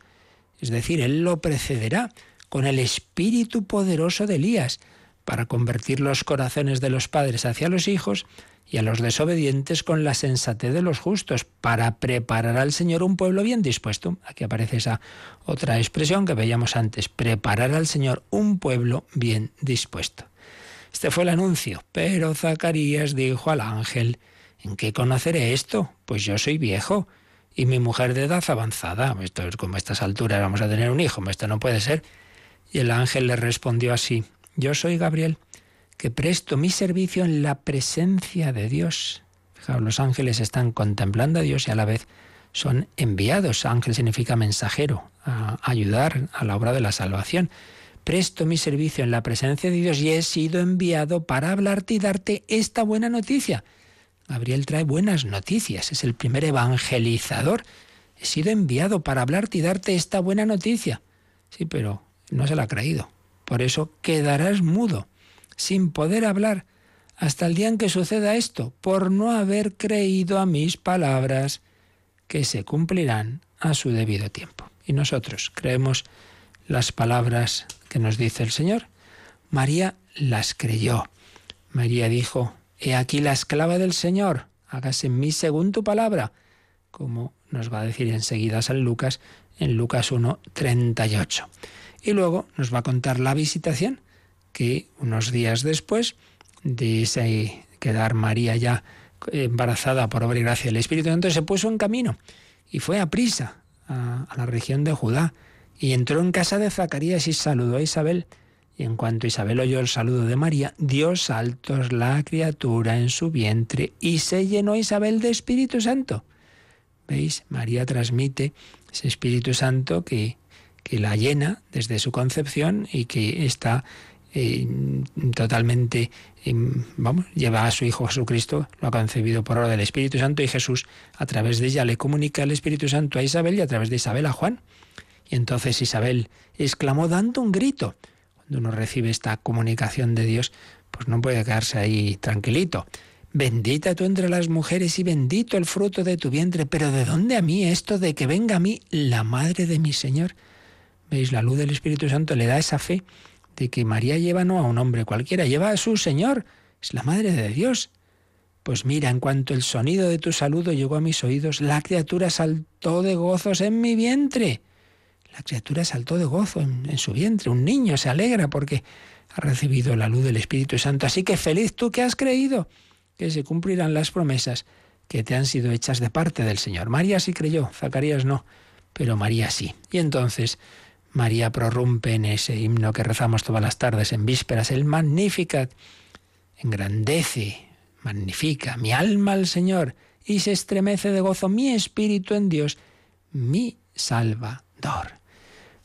Es decir, Él lo precederá con el Espíritu poderoso de Elías para convertir los corazones de los padres hacia los hijos y a los desobedientes con la sensatez de los justos, para preparar al Señor un pueblo bien dispuesto. Aquí aparece esa otra expresión que veíamos antes, preparar al Señor un pueblo bien dispuesto. Este fue el anuncio, pero Zacarías dijo al ángel, ¿en qué conoceré esto? Pues yo soy viejo y mi mujer de edad avanzada. Esto es como a estas alturas vamos a tener un hijo, esto no puede ser. Y el ángel le respondió así, yo soy Gabriel que presto mi servicio en la presencia de Dios. Fijaos, los ángeles están contemplando a Dios y a la vez son enviados. Ángel significa mensajero, a ayudar a la obra de la salvación. Presto mi servicio en la presencia de Dios y he sido enviado para hablarte y darte esta buena noticia. Gabriel trae buenas noticias, es el primer evangelizador. He sido enviado para hablarte y darte esta buena noticia. Sí, pero no se la ha creído. Por eso quedarás mudo sin poder hablar hasta el día en que suceda esto, por no haber creído a mis palabras, que se cumplirán a su debido tiempo. Y nosotros creemos las palabras que nos dice el Señor. María las creyó. María dijo, He aquí la esclava del Señor, hágase en mí según tu palabra, como nos va a decir enseguida San Lucas en Lucas 1, 38. Y luego nos va a contar la visitación que unos días después de quedar María ya embarazada por obra y gracia del Espíritu Santo, se puso en camino y fue a prisa a la región de Judá y entró en casa de Zacarías y saludó a Isabel. Y en cuanto Isabel oyó el saludo de María, dio saltos la criatura en su vientre y se llenó Isabel de Espíritu Santo. ¿Veis? María transmite ese Espíritu Santo que, que la llena desde su concepción y que está eh, totalmente, em, vamos, lleva a su Hijo Jesucristo, lo ha concebido por obra del Espíritu Santo y Jesús a través de ella le comunica el Espíritu Santo a Isabel y a través de Isabel a Juan. Y entonces Isabel exclamó dando un grito. Uno recibe esta comunicación de Dios, pues no puede quedarse ahí tranquilito. Bendita tú entre las mujeres y bendito el fruto de tu vientre. Pero ¿de dónde a mí esto de que venga a mí la madre de mi Señor? ¿Veis? La luz del Espíritu Santo le da esa fe de que María lleva no a un hombre cualquiera, lleva a su Señor, es la Madre de Dios. Pues mira, en cuanto el sonido de tu saludo llegó a mis oídos, la criatura saltó de gozos en mi vientre. La criatura saltó de gozo en, su vientre. Un niño se alegra porque ha recibido la luz del Espíritu Santo. Así que feliz tú que has creído, que se cumplirán las promesas que te han sido hechas de parte del Señor. María sí creyó, Zacarías no, pero María sí. Y entonces María prorrumpe en ese himno que rezamos todas las tardes en vísperas, el Magnificat. Engrandece, magnifica mi alma al Señor y se estremece de gozo mi espíritu en Dios, mi Salvador.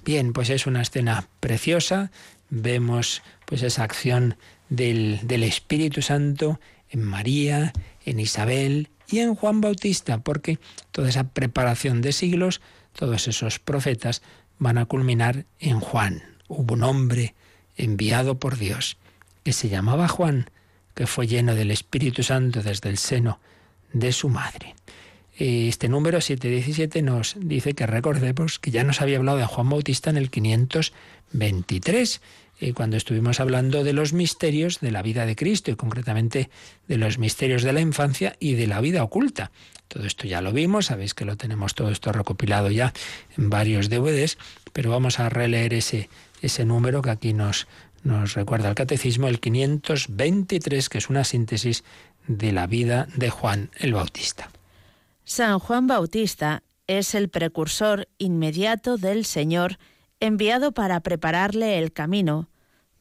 Bien, pues es una escena preciosa. Vemos pues esa acción del, del Espíritu Santo en María, en Isabel y en Juan Bautista, porque toda esa preparación de siglos, todos esos profetas van a culminar en Juan. Hubo un hombre enviado por Dios que se llamaba Juan, que fue lleno del Espíritu Santo desde el seno de su madre. Este número 717 nos dice que recordemos que ya nos había hablado de Juan Bautista en el 523, eh, cuando estuvimos hablando de los misterios de la vida de Cristo y concretamente de los misterios de la infancia y de la vida oculta. Todo esto ya lo vimos, sabéis que lo tenemos todo esto recopilado ya en varios DVDs, pero vamos a releer ese, ese número que aquí nos, nos recuerda el catecismo, el 523, que es una síntesis de la vida de Juan el Bautista. San Juan Bautista es el precursor inmediato del Señor, enviado para prepararle el camino.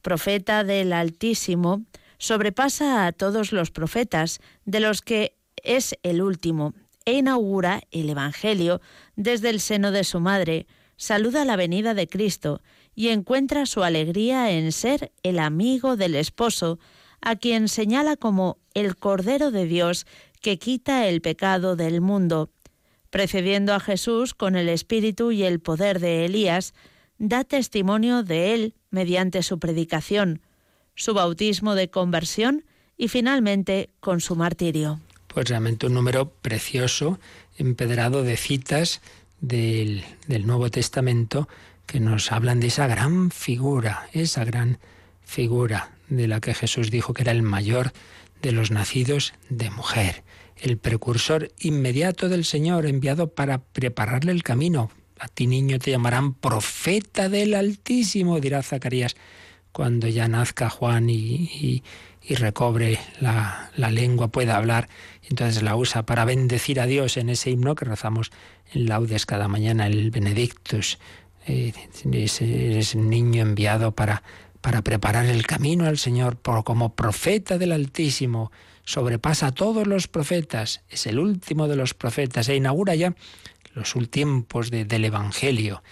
Profeta del Altísimo, sobrepasa a todos los profetas, de los que es el último e inaugura el Evangelio desde el seno de su madre, saluda la venida de Cristo y encuentra su alegría en ser el amigo del esposo, a quien señala como el Cordero de Dios que quita el pecado del mundo. Precediendo a Jesús con el espíritu y el poder de Elías, da testimonio de él mediante su predicación, su bautismo de conversión y finalmente con su martirio. Pues realmente un número precioso, empedrado de citas del, del Nuevo Testamento que nos hablan de esa gran figura, esa gran figura de la que Jesús dijo que era el mayor de los nacidos de mujer, el precursor inmediato del Señor enviado para prepararle el camino. A ti niño te llamarán profeta del Altísimo, dirá Zacarías, cuando ya nazca Juan y, recobre la, lengua, pueda hablar, entonces la usa para bendecir a Dios en ese himno que rezamos en laudes cada mañana, el Benedictus. Eh, es, niño enviado para, para preparar el camino al Señor por, como profeta del Altísimo. Sobrepasa a todos los profetas, es el último de los profetas e inaugura ya los tiempos del Evangelio.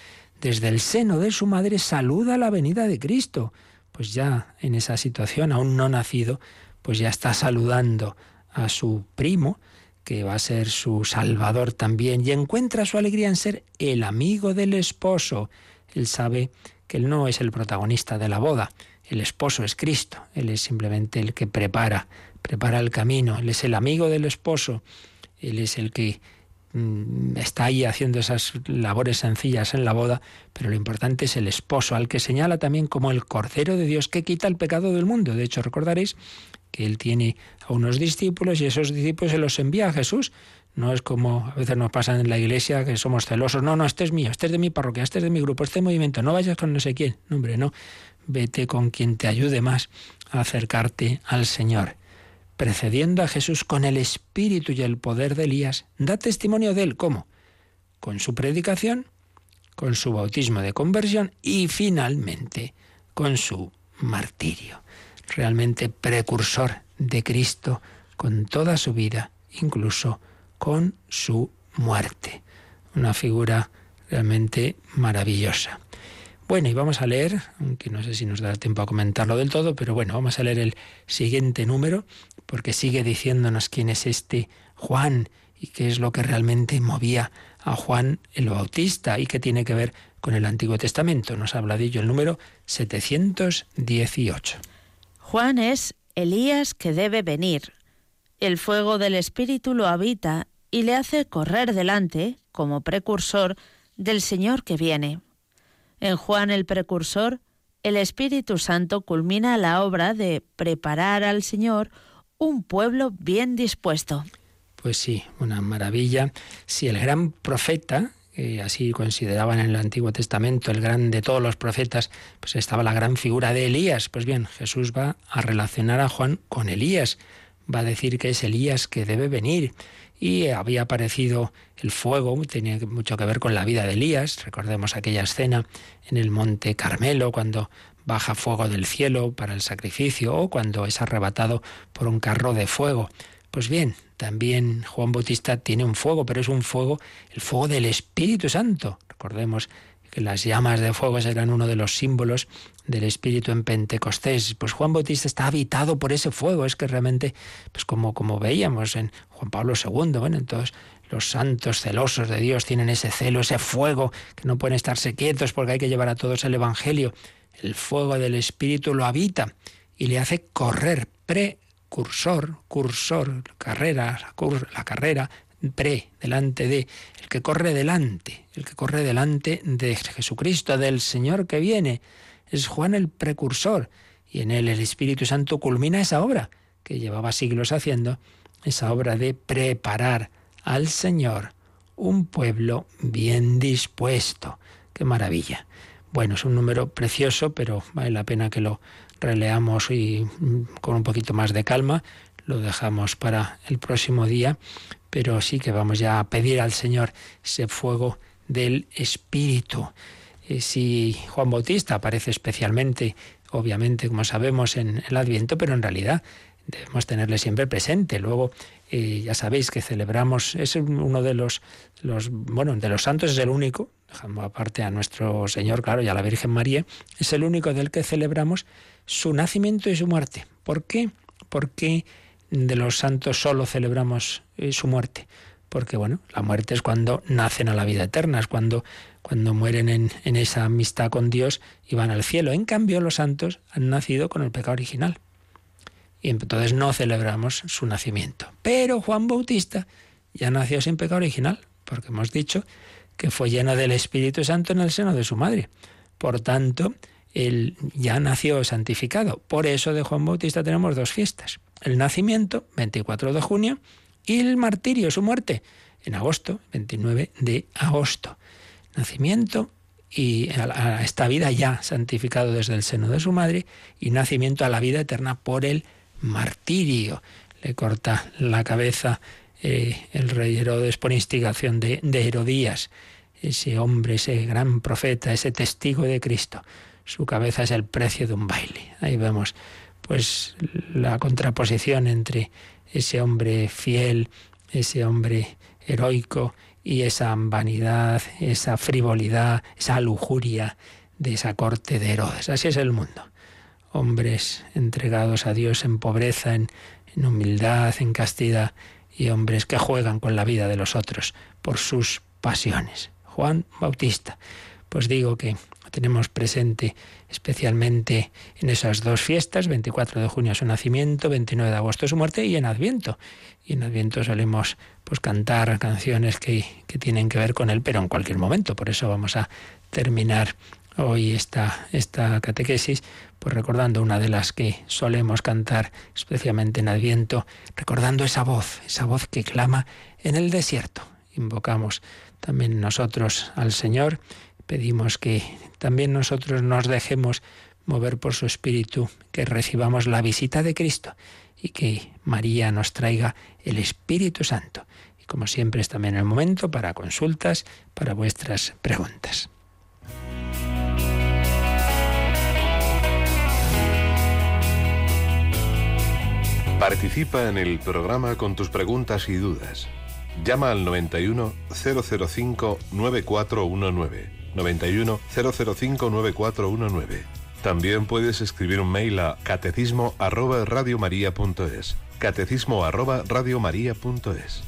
Desde el seno de su madre saluda la venida de Cristo. Pues ya en esa situación, aún no nacido, pues ya está saludando a su primo, que va a ser su salvador también, y encuentra su alegría en ser el amigo del esposo. Él sabe que él no es el protagonista de la boda, el esposo es Cristo, él es simplemente el que prepara, prepara el camino, él es el amigo del esposo, él es el que mm, está ahí haciendo esas labores sencillas en la boda, pero lo importante es el esposo, al que señala también como el Cordero de Dios que quita el pecado del mundo. De hecho, recordaréis que él tiene a unos discípulos y esos discípulos se los envía a Jesús. No es como a veces nos pasa en la iglesia que somos celosos. No, no, este es mío, este es de mi parroquia, este es de mi grupo, este movimiento. No vayas con no sé quién. Hombre, no. Vete con quien te ayude más a acercarte al Señor. Precediendo a Jesús con el espíritu y el poder de Elías, da testimonio de él. ¿Cómo? Con su predicación, con su bautismo de conversión y finalmente con su martirio realmente precursor de Cristo con toda su vida, incluso con su muerte. Una figura realmente maravillosa. Bueno, y vamos a leer, aunque no sé si nos da tiempo a comentarlo del todo, pero bueno, vamos a leer el siguiente número, porque sigue diciéndonos quién es este Juan y qué es lo que realmente movía a Juan el Bautista y qué tiene que ver con el Antiguo Testamento. Nos habla de ello el número 718. Juan es Elías que debe venir. El fuego del Espíritu lo habita y le hace correr delante, como precursor, del Señor que viene. En Juan el precursor, el Espíritu Santo culmina la obra de preparar al Señor un pueblo bien dispuesto. Pues sí, una maravilla. Si el gran profeta, así consideraban en el Antiguo Testamento, el gran de todos los profetas, pues estaba la gran figura de Elías. Pues bien, Jesús va a relacionar a Juan con Elías, va a decir que es Elías que debe venir. Y había aparecido el fuego, tenía mucho que ver con la vida de Elías. Recordemos aquella escena en el monte Carmelo, cuando baja fuego del cielo para el sacrificio, o cuando es arrebatado por un carro de fuego. Pues bien, también Juan Bautista tiene un fuego, pero es un fuego, el fuego del Espíritu Santo. Recordemos que las llamas de fuego eran uno de los símbolos del Espíritu en Pentecostés. Pues Juan Bautista está habitado por ese fuego. Es que realmente, pues como, como veíamos en Juan Pablo II, bueno, entonces los santos celosos de Dios tienen ese celo, ese fuego, que no pueden estarse quietos porque hay que llevar a todos el Evangelio. El fuego del Espíritu lo habita y le hace correr pre cursor, cursor, carrera, la, carrera, pre, delante de, el que corre delante, el que corre delante de Jesucristo, del Señor que viene. Es Juan el precursor y en él el Espíritu Santo culmina esa obra que llevaba siglos haciendo, esa obra de preparar al Señor un pueblo bien dispuesto. ¡Qué maravilla! Bueno, es un número precioso, pero vale la pena que lo releamos y mm, con un poquito más de calma, lo dejamos para el próximo día, pero sí que vamos ya a pedir al Señor ese fuego del Espíritu. Eh, si Juan Bautista aparece especialmente, obviamente, como sabemos, en el Adviento, pero en realidad debemos tenerle siempre presente. Luego, eh, ya sabéis que celebramos, es uno de los, los, bueno, de los santos, es el único, dejando aparte a nuestro Señor, claro, y a la Virgen María, es el único del que celebramos su nacimiento y su muerte. ¿Por qué? Porque de los santos solo celebramos eh, su muerte, porque bueno, la muerte es cuando nacen a la vida eterna, es cuando, cuando mueren en, en esa amistad con Dios y van al cielo. En cambio, los santos han nacido con el pecado original. Y entonces no celebramos su nacimiento. Pero Juan Bautista ya nació sin pecado original, porque hemos dicho que fue lleno del Espíritu Santo en el seno de su madre. Por tanto, él ya nació santificado. Por eso de Juan Bautista tenemos dos fiestas. El nacimiento, 24 de junio, y el martirio, su muerte, en agosto, 29 de agosto. Nacimiento y a esta vida ya santificado desde el seno de su madre y nacimiento a la vida eterna por el martirio. Le corta la cabeza eh, el rey Herodes por instigación de, de Herodías, ese hombre, ese gran profeta, ese testigo de Cristo su cabeza es el precio de un baile. Ahí vemos pues la contraposición entre ese hombre fiel, ese hombre heroico y esa vanidad, esa frivolidad, esa lujuria de esa corte de Herodes. Así es el mundo. Hombres entregados a Dios en pobreza, en, en humildad, en castidad, y hombres que juegan con la vida de los otros por sus pasiones. Juan Bautista. Pues digo que tenemos presente especialmente en esas dos fiestas, 24 de junio su nacimiento, 29 de agosto su muerte y en Adviento. Y en Adviento solemos pues cantar canciones que, que tienen que ver con él, pero en cualquier momento. Por eso vamos a terminar hoy esta, esta catequesis, pues recordando una de las que solemos cantar, especialmente en Adviento, recordando esa voz, esa voz que clama en el desierto. Invocamos también nosotros al Señor Pedimos que también nosotros nos dejemos mover por su Espíritu, que recibamos la visita de Cristo y que María nos traiga el Espíritu Santo. Y como siempre es también el momento para consultas, para vuestras preguntas. Participa en el programa con tus preguntas y dudas. Llama al 91 005 9419 91 005 9419. También puedes escribir un mail a catecismo arroba radiomaria.es. Catecismo arroba radiomaria.es.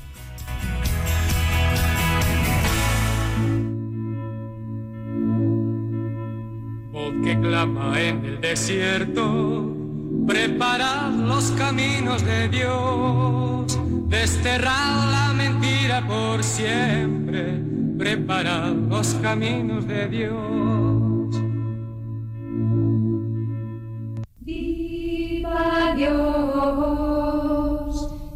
Voz que clama en el desierto, preparad los caminos de Dios, desterrad la mentira por siempre prepara los caminos de Dios. Viva Dios,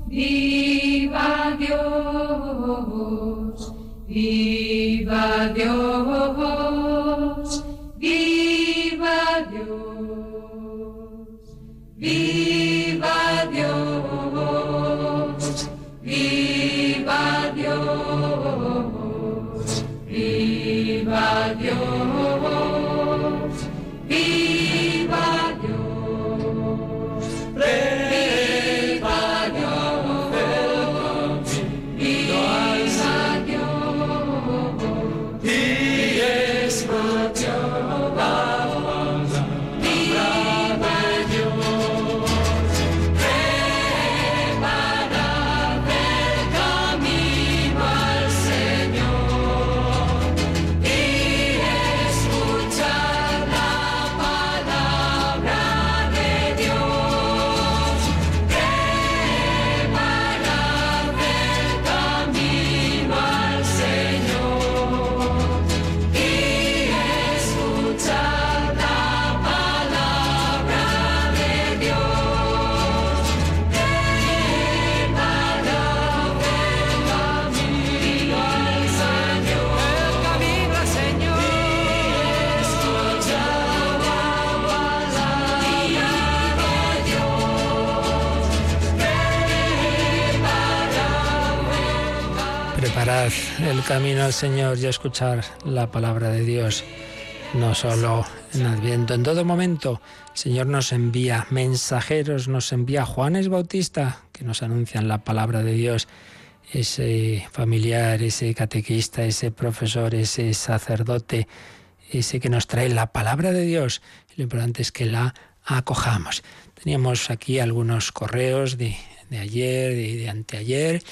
viva Dios, viva Dios, viva Dios, viva Dios, viva Dios. Viva Dios, viva Dios, camino al Señor y escuchar la palabra de Dios, no solo en Adviento, en todo momento. El Señor nos envía mensajeros, nos envía Juanes Bautista, que nos anuncian la palabra de Dios, ese familiar, ese catequista, ese profesor, ese sacerdote, ese que nos trae la palabra de Dios. Lo importante es que la acojamos. Teníamos aquí algunos correos de de ayer, de, de anteayer.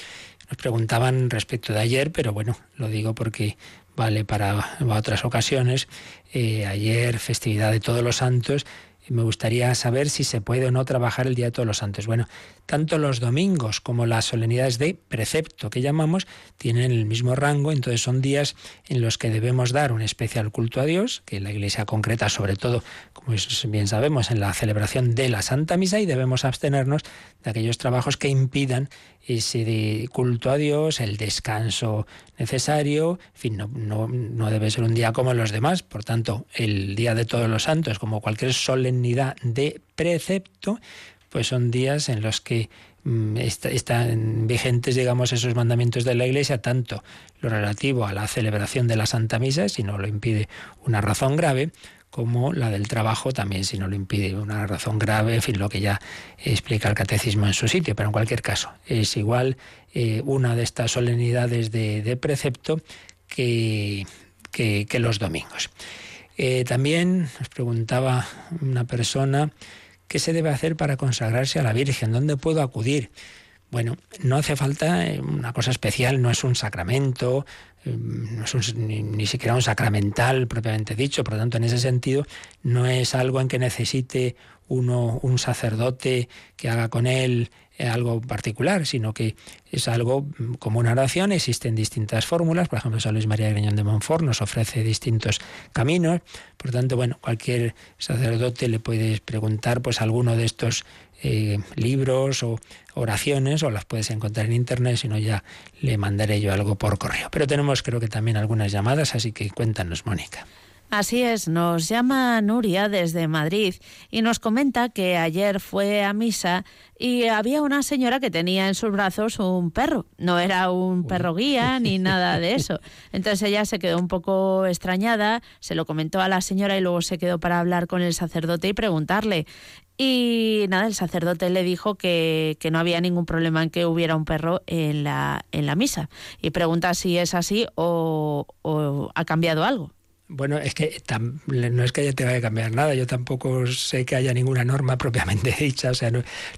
Nos preguntaban respecto de ayer, pero bueno, lo digo porque vale para, otras ocasiones. Eh, ayer, festividad de todos los santos, me gustaría saber si se puede o no trabajar el Día de Todos los Santos. Bueno, tanto los domingos como las solemnidades de precepto que llamamos tienen el mismo rango, entonces son días en los que debemos dar un especial culto a Dios, que la Iglesia concreta sobre todo, como bien sabemos, en la celebración de la Santa Misa y debemos abstenernos de aquellos trabajos que impidan ese culto a Dios, el descanso necesario, en fin, no, no, debe ser un día como los demás, por tanto, el Día de Todos los Santos, como cualquier solemnidad de precepto, pues son días en los que mm, están vigentes, digamos, esos mandamientos de la Iglesia, tanto lo relativo a la celebración de la Santa Misa, si no lo impide una razón grave, como la del trabajo también, si no lo impide una razón grave, en fin, lo que ya explica el catecismo en su sitio, pero en cualquier caso, es igual eh, una de estas solemnidades de, precepto que, que, los domingos. Eh, también nos preguntaba una persona qué se debe hacer para consagrarse a la Virgen, dónde puedo acudir. Bueno, no hace falta eh, una cosa especial, no es un sacramento, no es ni, siquiera un sacramental propiamente dicho, por lo tanto, en ese sentido, no es algo en que necesite uno un sacerdote que haga con él algo particular, sino que es algo mm, como una oración, existen distintas fórmulas, por ejemplo, San Luis María Greñón de Montfort nos ofrece distintos caminos, por tanto, bueno, cualquier sacerdote le puede preguntar pues alguno de estos eh, libros o oraciones o las puedes encontrar en internet, si no ya le mandaré yo algo por correo. Pero tenemos creo que también algunas llamadas, así que cuéntanos, Mónica. Así es, nos llama Nuria desde Madrid y nos comenta que ayer fue a misa y había una señora que tenía en sus brazos un perro. No era un perro guía ni nada de eso. Entonces ella se quedó un poco extrañada, se lo comentó a la señora y luego se quedó para hablar con el sacerdote y preguntarle. Y nada, el sacerdote le dijo que, que, no había ningún problema en que hubiera un perro en la, en la misa. Y pregunta si es así o, o ha cambiado algo. Bueno, es que no es que haya tenga que cambiar nada, yo tampoco sé que haya ninguna norma *laughs* propiamente dicha, o sea,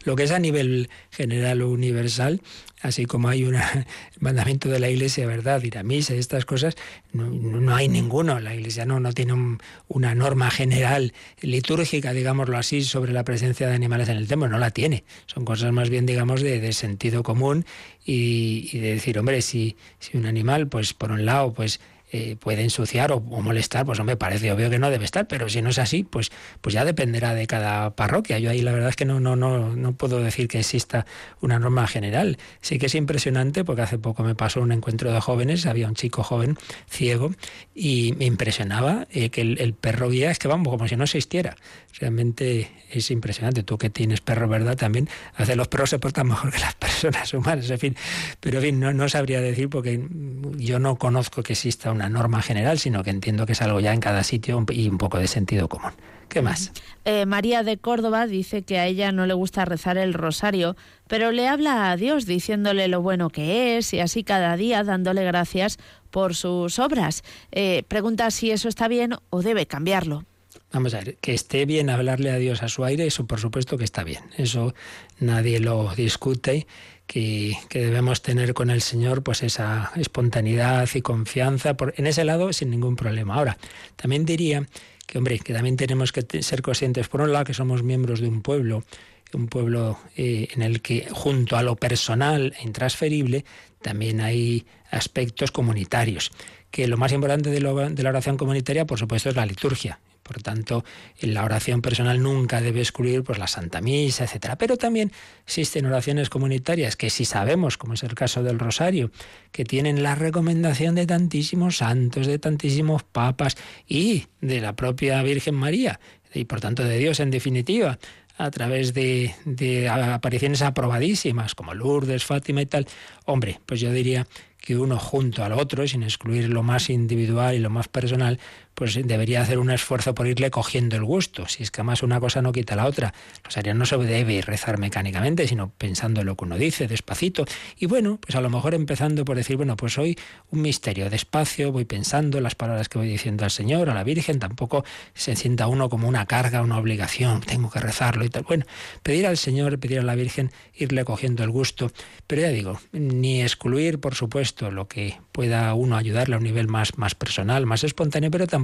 lo que es a nivel general o universal, así como hay un *laughs* mandamiento de la Iglesia, ¿verdad? Ir a misa estas cosas, no, hay ninguno, la Iglesia no, no tiene una norma general litúrgica, digámoslo así, sobre la presencia de animales en el templo, no la tiene, son cosas más bien, digamos, de, sentido común y, y, de decir, hombre, si, si un animal, pues por un lado, pues eh, puede ensuciar o, molestar, pues me parece obvio que no debe estar, pero si no es así, pues, pues ya dependerá de cada parroquia. Yo ahí la verdad es que no, no, no, no puedo decir que exista una norma general. Sí que es impresionante porque hace poco me pasó un encuentro de jóvenes, había un chico joven, ciego, y me impresionaba eh, que el, perro guía es que vamos, como si no existiera. Realmente es impresionante. Tú que tienes perro, ¿verdad? También hace los perros se portan mejor que las personas humanas, en fin. Pero en fin, no, no sabría decir porque yo no conozco que exista una norma general, sino que entiendo que es algo ya en cada sitio y un poco de sentido común. ¿Qué más? Eh, María de Córdoba dice que a ella no le gusta rezar el rosario, pero le habla a Dios diciéndole lo bueno que es y así cada día dándole gracias por sus obras. Eh, pregunta si eso está bien o debe cambiarlo. Vamos a ver, que esté bien hablarle a Dios a su aire, eso por supuesto que está bien. Eso nadie lo discute que, debemos tener con el Señor, pues esa espontaneidad y confianza por, en ese lado sin ningún problema. Ahora, también diría que, hombre, que también tenemos que ser conscientes, por un lado, que somos miembros de un pueblo, un pueblo eh, en el que junto a lo personal e intransferible también hay aspectos comunitarios, que lo más importante de, de la oración comunitaria, por supuesto, es la liturgia. Por tanto, en la oración personal nunca debe excluir pues, la Santa Misa, etc. Pero también existen oraciones comunitarias que si sabemos, como es el caso del Rosario, que tienen la recomendación de tantísimos santos, de tantísimos papas y de la propia Virgen María, y por tanto de Dios en definitiva, a través de, de apariciones aprobadísimas como Lourdes, Fátima y tal, hombre, pues yo diría que uno junto al otro, sin excluir lo más individual y lo más personal, pues debería hacer un esfuerzo por irle cogiendo el gusto. Si es que además una cosa no quita la otra. Rosario no se debe rezar mecánicamente, sino pensando en lo que uno dice, despacito. Y bueno, pues a lo mejor empezando por decir, bueno, pues hoy un misterio, despacio, voy pensando las palabras que voy diciendo al Señor, a la Virgen, tampoco se sienta uno como una carga, una obligación, tengo que rezarlo y tal. Bueno, pedir al Señor, pedir a la Virgen, irle cogiendo el gusto. Pero ya digo, ni excluir, por supuesto, lo que pueda uno ayudarle a un nivel más, más personal, más espontáneo, pero tampoco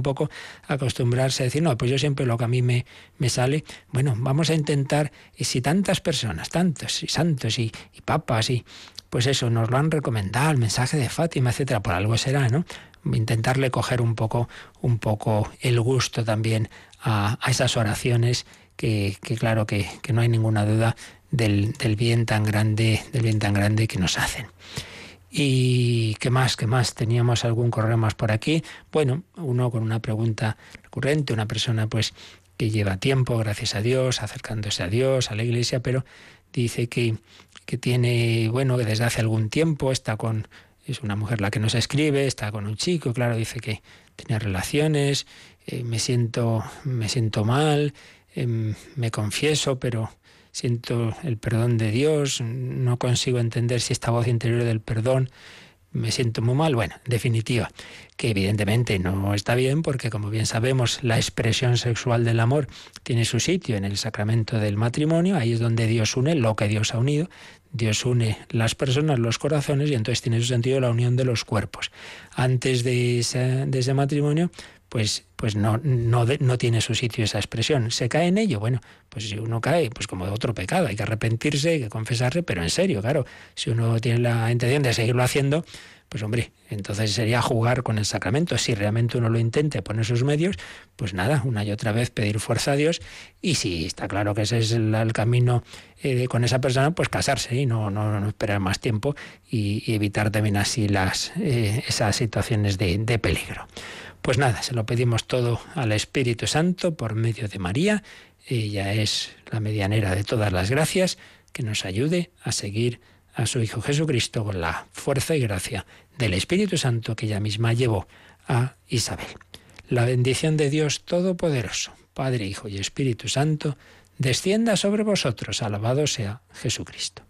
acostumbrarse a decir, no, pues yo siempre lo que a mí me, me sale, bueno, vamos a intentar, y si tantas personas, tantos y santos y, y papas y pues eso, nos lo han recomendado, el mensaje de Fátima, etcétera, por algo será, ¿no? Intentarle coger un poco, un poco el gusto también a, esas oraciones que, que claro que, que, no hay ninguna duda del, del, bien tan grande, del bien tan grande que nos hacen. Y qué más, qué más, teníamos algún correo más por aquí. Bueno, uno con una pregunta recurrente, una persona pues que lleva tiempo, gracias a Dios, acercándose a Dios, a la iglesia, pero dice que, que tiene, bueno, que desde hace algún tiempo está con, es una mujer la que nos escribe, está con un chico, claro, dice que tiene relaciones, eh, me siento, me siento mal, eh, me confieso, pero siento el perdón de Dios, no consigo entender si esta voz interior del perdón me siento muy mal. Bueno, en definitiva, que evidentemente no está bien porque como bien sabemos la expresión sexual del amor tiene su sitio en el sacramento del matrimonio, ahí es donde Dios une lo que Dios ha unido, Dios une las personas, los corazones y entonces tiene su sentido la unión de los cuerpos. Antes de ese, de ese matrimonio pues, pues no, no, no, tiene su sitio esa expresión. ¿Se cae en ello? Bueno, pues si uno cae, pues como de otro pecado, hay que arrepentirse, hay que confesarse, pero en serio, claro, si uno tiene la intención de seguirlo haciendo, pues hombre, entonces sería jugar con el sacramento. Si realmente uno lo intente poner sus medios, pues nada, una y otra vez pedir fuerza a Dios. Y si está claro que ese es el, camino eh, con esa persona, pues casarse y no, no, no esperar más tiempo y, y, evitar también así las, eh, esas situaciones de, de peligro. Pues nada, se lo pedimos todo al Espíritu Santo por medio de María. Ella es la medianera de todas las gracias, que nos ayude a seguir a su Hijo Jesucristo con la fuerza y gracia del Espíritu Santo que ella misma llevó a Isabel. La bendición de Dios Todopoderoso, Padre, Hijo y Espíritu Santo, descienda sobre vosotros. Alabado sea Jesucristo.